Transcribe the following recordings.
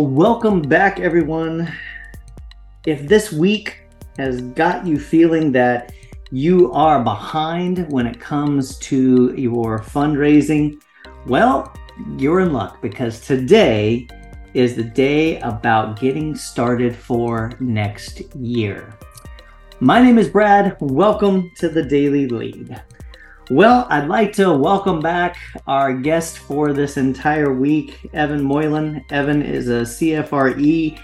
Welcome back, everyone. If this week has got you feeling that you are behind when it comes to your fundraising, well, you're in luck because today is the day about getting started for next year. My name is Brad. Welcome to the Daily Lead. Well, I'd like to welcome back our guest for this entire week, Evan Moilan. Evan is a CFRE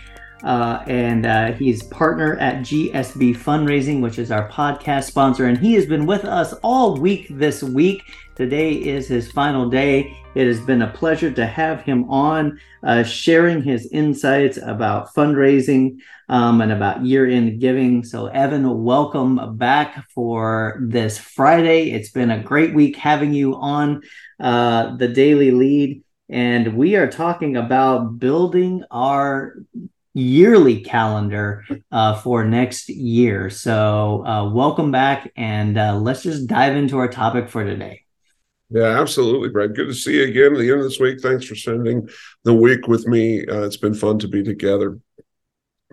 uh, and uh, he's partner at GSB Fundraising, which is our podcast sponsor. And he has been with us all week this week. Today is his final day. It has been a pleasure to have him on, uh, sharing his insights about fundraising um, and about year end giving. So, Evan, welcome back for this Friday. It's been a great week having you on uh, the Daily Lead. And we are talking about building our yearly calendar uh, for next year. So, uh, welcome back, and uh, let's just dive into our topic for today. Yeah, absolutely, Brad. Good to see you again at the end of this week. Thanks for spending the week with me. Uh, it's been fun to be together.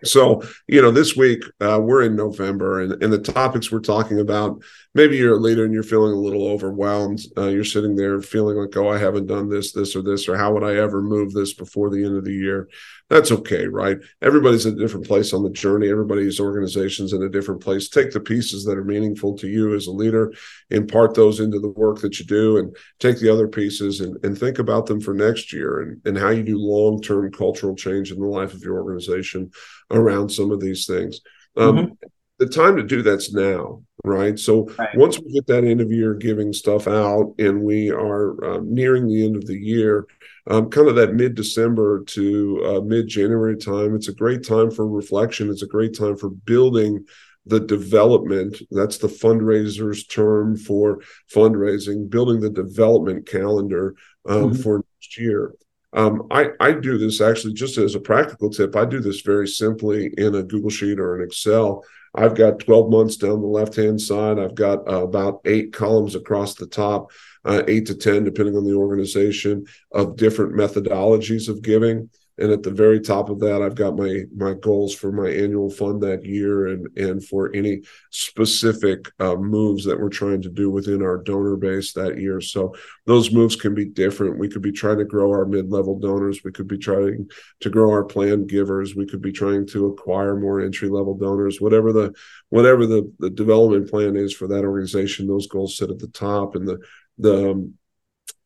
So, you know, this week uh, we're in November, and, and the topics we're talking about. Maybe you're a leader and you're feeling a little overwhelmed. Uh, you're sitting there feeling like, oh, I haven't done this, this, or this, or how would I ever move this before the end of the year? That's okay, right? Everybody's at a different place on the journey. Everybody's organization's in a different place. Take the pieces that are meaningful to you as a leader, impart those into the work that you do, and take the other pieces and, and think about them for next year and, and how you do long term cultural change in the life of your organization around some of these things. Um, mm-hmm. The time to do that's now, right? So right. once we get that end of year giving stuff out and we are uh, nearing the end of the year, um, kind of that mid December to uh, mid January time, it's a great time for reflection. It's a great time for building the development that's the fundraisers term for fundraising building the development calendar um, mm-hmm. for next year um, I, I do this actually just as a practical tip. I do this very simply in a Google Sheet or an Excel. I've got 12 months down the left hand side. I've got uh, about eight columns across the top, uh, eight to 10, depending on the organization, of different methodologies of giving and at the very top of that i've got my my goals for my annual fund that year and and for any specific uh, moves that we're trying to do within our donor base that year. So those moves can be different. We could be trying to grow our mid-level donors. We could be trying to grow our planned givers. We could be trying to acquire more entry level donors. Whatever the whatever the, the development plan is for that organization those goals sit at the top and the the um,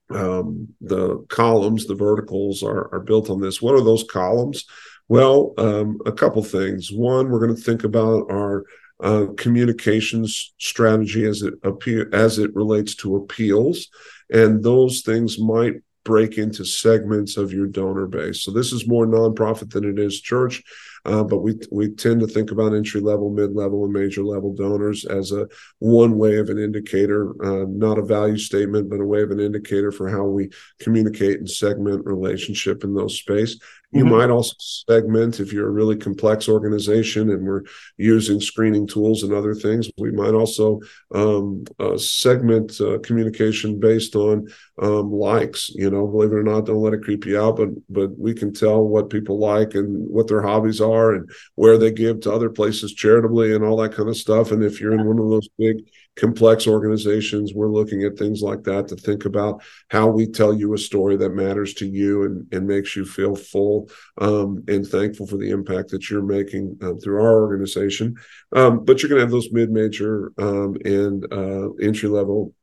um, the columns, the verticals are, are built on this. What are those columns? Well, um, a couple things. One, we're going to think about our uh, communications strategy as it appear as it relates to appeals, and those things might break into segments of your donor base. So this is more nonprofit than it is church. Uh, but we we tend to think about entry level, mid level, and major level donors as a one way of an indicator, uh, not a value statement, but a way of an indicator for how we communicate and segment relationship in those space. You mm-hmm. might also segment if you're a really complex organization and we're using screening tools and other things. We might also um, uh, segment uh, communication based on um, likes. You know, believe it or not, don't let it creep you out, but but we can tell what people like and what their hobbies are and where they give to other places charitably and all that kind of stuff. And if you're in one of those big complex organizations, we're looking at things like that to think about how we tell you a story that matters to you and, and makes you feel full um, and thankful for the impact that you're making uh, through our organization. Um, but you're going to have those mid major um, and uh, entry level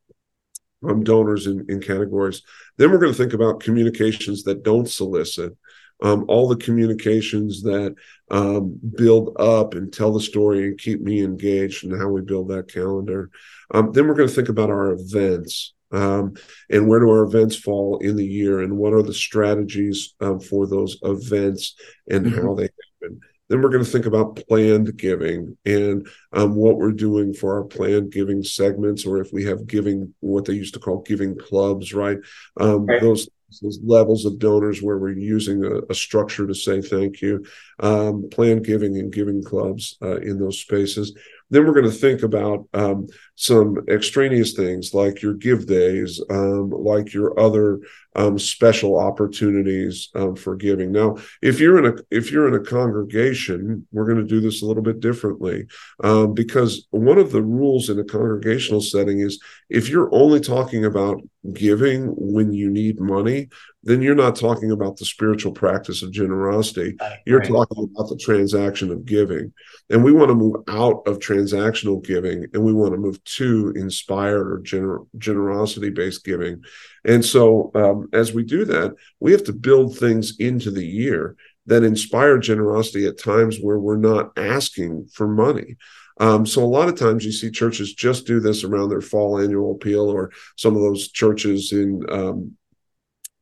um, donors in, in categories. Then we're going to think about communications that don't solicit um, all the communications that um, build up and tell the story and keep me engaged and how we build that calendar. Um, then we're going to think about our events. Um, and where do our events fall in the year and what are the strategies um, for those events and mm-hmm. how they happen then we're going to think about planned giving and um, what we're doing for our planned giving segments, or if we have giving, what they used to call giving clubs, right? Um, right. Those those levels of donors where we're using a, a structure to say thank you, um, planned giving and giving clubs uh, in those spaces. Then we're going to think about um, some extraneous things like your give days, um, like your other um, special opportunities um, for giving. Now, if you're in a if you're in a congregation, we're going to do this a little bit differently um, because one of the rules in a congregational setting is if you're only talking about giving when you need money, then you're not talking about the spiritual practice of generosity. You're right. talking about the transaction of giving. And we want to move out of transactional giving and we want to move to inspired or gener- generosity based giving. And so, um, as we do that, we have to build things into the year that inspire generosity at times where we're not asking for money. Um, so a lot of times you see churches just do this around their fall annual appeal, or some of those churches in um,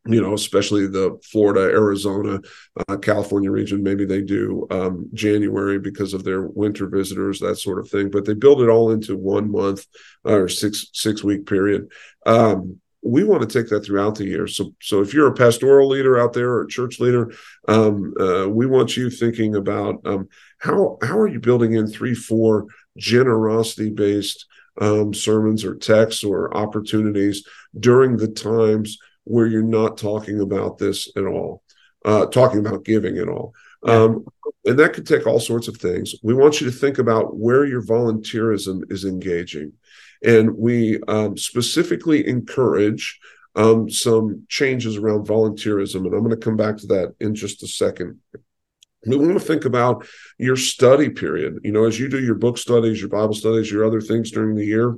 you know, especially the Florida, Arizona, uh, California region. Maybe they do um, January because of their winter visitors, that sort of thing. But they build it all into one month or six six week period. Um, we want to take that throughout the year. So, so if you're a pastoral leader out there or a church leader, um, uh, we want you thinking about um, how how are you building in three, four generosity based um, sermons or texts or opportunities during the times where you're not talking about this at all, uh, talking about giving at all. Um, and that could take all sorts of things. We want you to think about where your volunteerism is engaging. And we um, specifically encourage um, some changes around volunteerism. And I'm going to come back to that in just a second. We want to think about your study period. You know, as you do your book studies, your Bible studies, your other things during the year,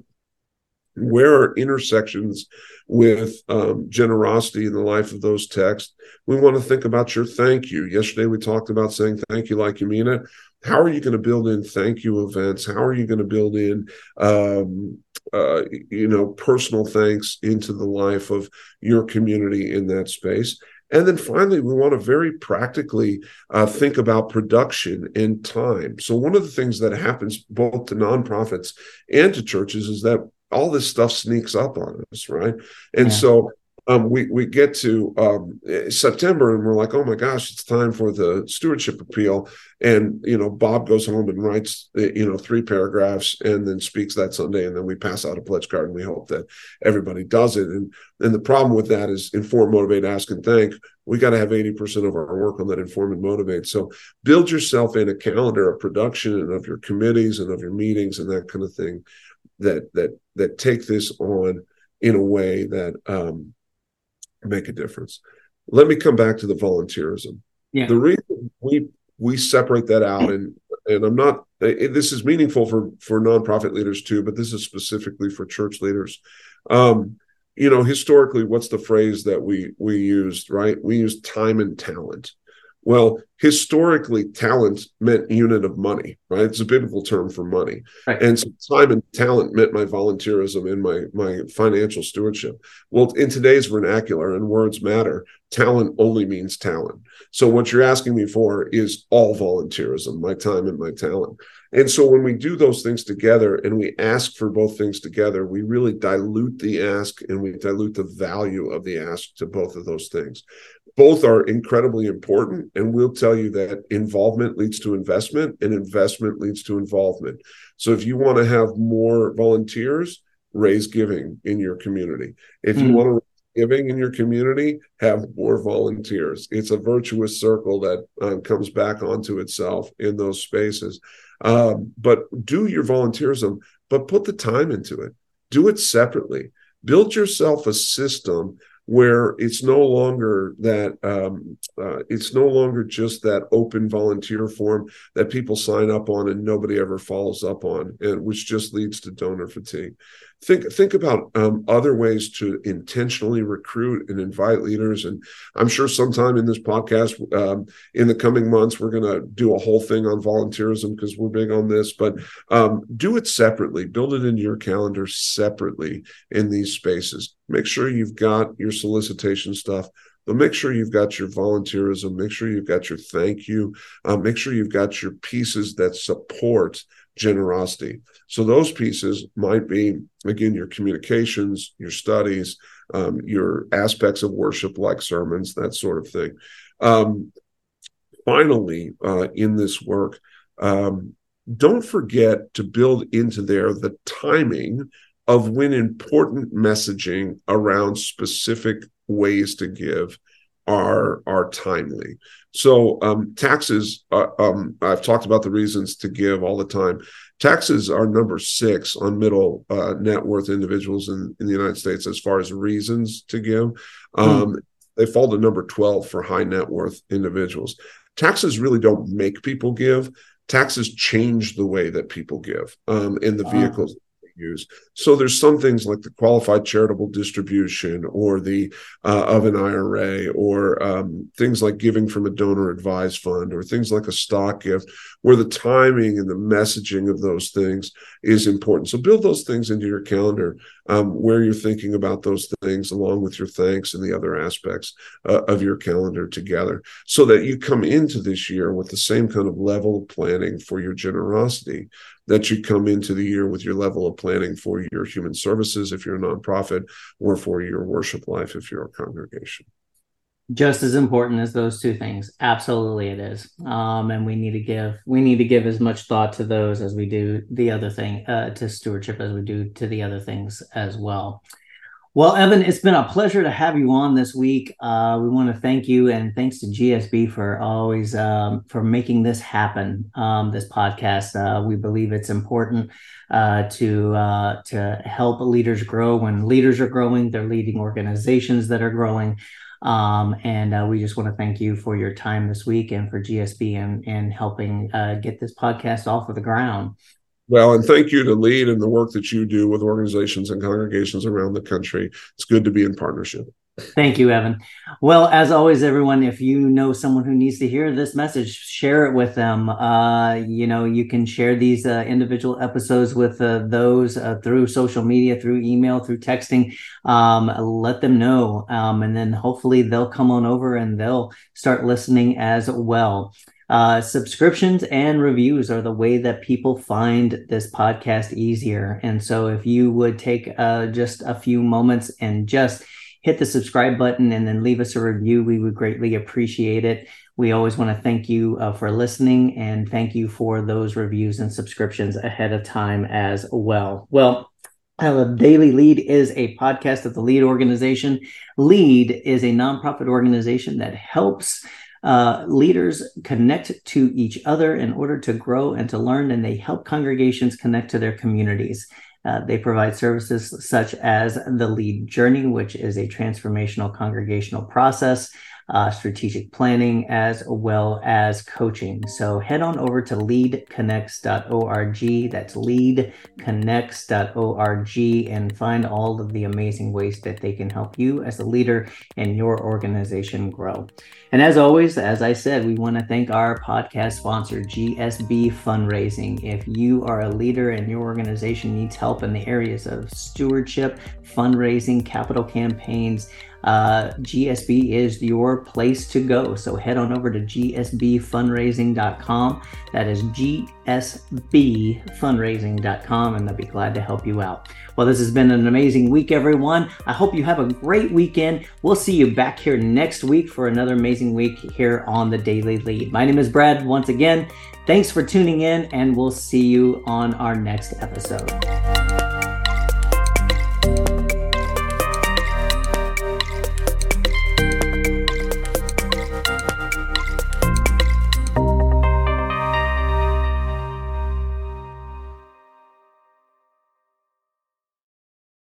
where are intersections with um, generosity in the life of those texts? We want to think about your thank you. Yesterday, we talked about saying thank you like you mean it. How are you going to build in thank you events? How are you going to build in, um, uh, you know, personal thanks into the life of your community in that space? And then finally, we want to very practically uh, think about production and time. So, one of the things that happens both to nonprofits and to churches is that all this stuff sneaks up on us, right? And yeah. so um, we we get to um, September and we're like, oh my gosh, it's time for the stewardship appeal, and you know Bob goes home and writes you know three paragraphs and then speaks that Sunday, and then we pass out a pledge card and we hope that everybody does it. And and the problem with that is inform, motivate, ask, and thank. We got to have eighty percent of our work on that inform and motivate. So build yourself in a calendar of production and of your committees and of your meetings and that kind of thing that that that take this on in a way that um, make a difference. Let me come back to the volunteerism. Yeah. The reason we we separate that out and and I'm not this is meaningful for for nonprofit leaders too, but this is specifically for church leaders. Um, you know, historically, what's the phrase that we we used? Right, we use time and talent. Well, historically, talent meant unit of money, right? It's a biblical term for money. Right. And so time and talent meant my volunteerism and my, my financial stewardship. Well, in today's vernacular and words matter, talent only means talent. So what you're asking me for is all volunteerism, my time and my talent. And so when we do those things together and we ask for both things together, we really dilute the ask and we dilute the value of the ask to both of those things both are incredibly important and we'll tell you that involvement leads to investment and investment leads to involvement. So if you want to have more volunteers raise giving in your community. If you mm. want to raise giving in your community have more volunteers. It's a virtuous circle that um, comes back onto itself in those spaces. Um, but do your volunteerism but put the time into it. Do it separately. Build yourself a system where it's no longer that um, uh, it's no longer just that open volunteer form that people sign up on and nobody ever follows up on, and which just leads to donor fatigue think think about um, other ways to intentionally recruit and invite leaders. And i'm sure sometime in this podcast um, in the coming months we're going to do a whole thing on volunteerism because we're big on this. But um, do it separately. Build it into your calendar separately in these spaces. Make sure you've got your solicitation stuff but make sure you've got your volunteerism make sure you've got your thank you uh, make sure you've got your pieces that support generosity. So those pieces might be again your communications, your studies, um, your aspects of worship like sermons, that sort of thing. Um, finally, uh, in this work, um, don't forget to build into there the timing of when important messaging around specific ways to give are are timely. So um, taxes, uh, um, I've talked about the reasons to give all the time. Taxes are number six on middle uh, net worth individuals in, in the United States as far as reasons to give. Hmm. Um, mm. They fall to number 12 for high net worth individuals. Taxes really don't make people give. Taxes change the way that people give um, in the vehicles use. So there's some things like the qualified charitable distribution or the uh, of an IRA or um, things like giving from a donor advised fund or things like a stock gift where the timing and the messaging of those things is important. So build those things into your calendar um, where you're thinking about those things along with your thanks and the other aspects uh, of your calendar together so that you come into this year with the same kind of level of planning for your generosity that you come into the year with your level of planning for your human services if you're a nonprofit or for your worship life if you're a congregation? Just as important as those two things. Absolutely it is. Um, and we need to give we need to give as much thought to those as we do the other thing uh, to stewardship as we do to the other things as well well, Evan, it's been a pleasure to have you on this week. Uh, we want to thank you and thanks to GSB for always um, for making this happen. Um, this podcast, uh, we believe it's important uh, to uh, to help leaders grow. When leaders are growing, they're leading organizations that are growing. Um, and uh, we just want to thank you for your time this week and for GSB and, and helping uh, get this podcast off of the ground. Well, and thank you to Lead and the work that you do with organizations and congregations around the country. It's good to be in partnership. Thank you, Evan. Well, as always, everyone, if you know someone who needs to hear this message, share it with them. Uh, you know, you can share these uh, individual episodes with uh, those uh, through social media, through email, through texting. Um, let them know. Um, and then hopefully they'll come on over and they'll start listening as well. Uh, subscriptions and reviews are the way that people find this podcast easier. And so, if you would take uh, just a few moments and just hit the subscribe button and then leave us a review, we would greatly appreciate it. We always want to thank you uh, for listening and thank you for those reviews and subscriptions ahead of time as well. Well, uh, Daily Lead is a podcast of the Lead organization. Lead is a nonprofit organization that helps uh, leaders connect to each other in order to grow and to learn, and they help congregations connect to their communities. Uh, they provide services such as the Lead Journey, which is a transformational congregational process uh, strategic planning, as well as coaching. So head on over to leadconnects.org. That's leadconnects.org and find all of the amazing ways that they can help you as a leader and your organization grow. And as always, as I said, we want to thank our podcast sponsor, GSB Fundraising. If you are a leader and your organization needs help in the areas of stewardship, fundraising, capital campaigns, uh, GSB is your place to go. So head on over to gsbfundraising.com. That is gsbfundraising.com, and they'll be glad to help you out. Well, this has been an amazing week, everyone. I hope you have a great weekend. We'll see you back here next week for another amazing week here on the Daily Lead. My name is Brad once again. Thanks for tuning in, and we'll see you on our next episode.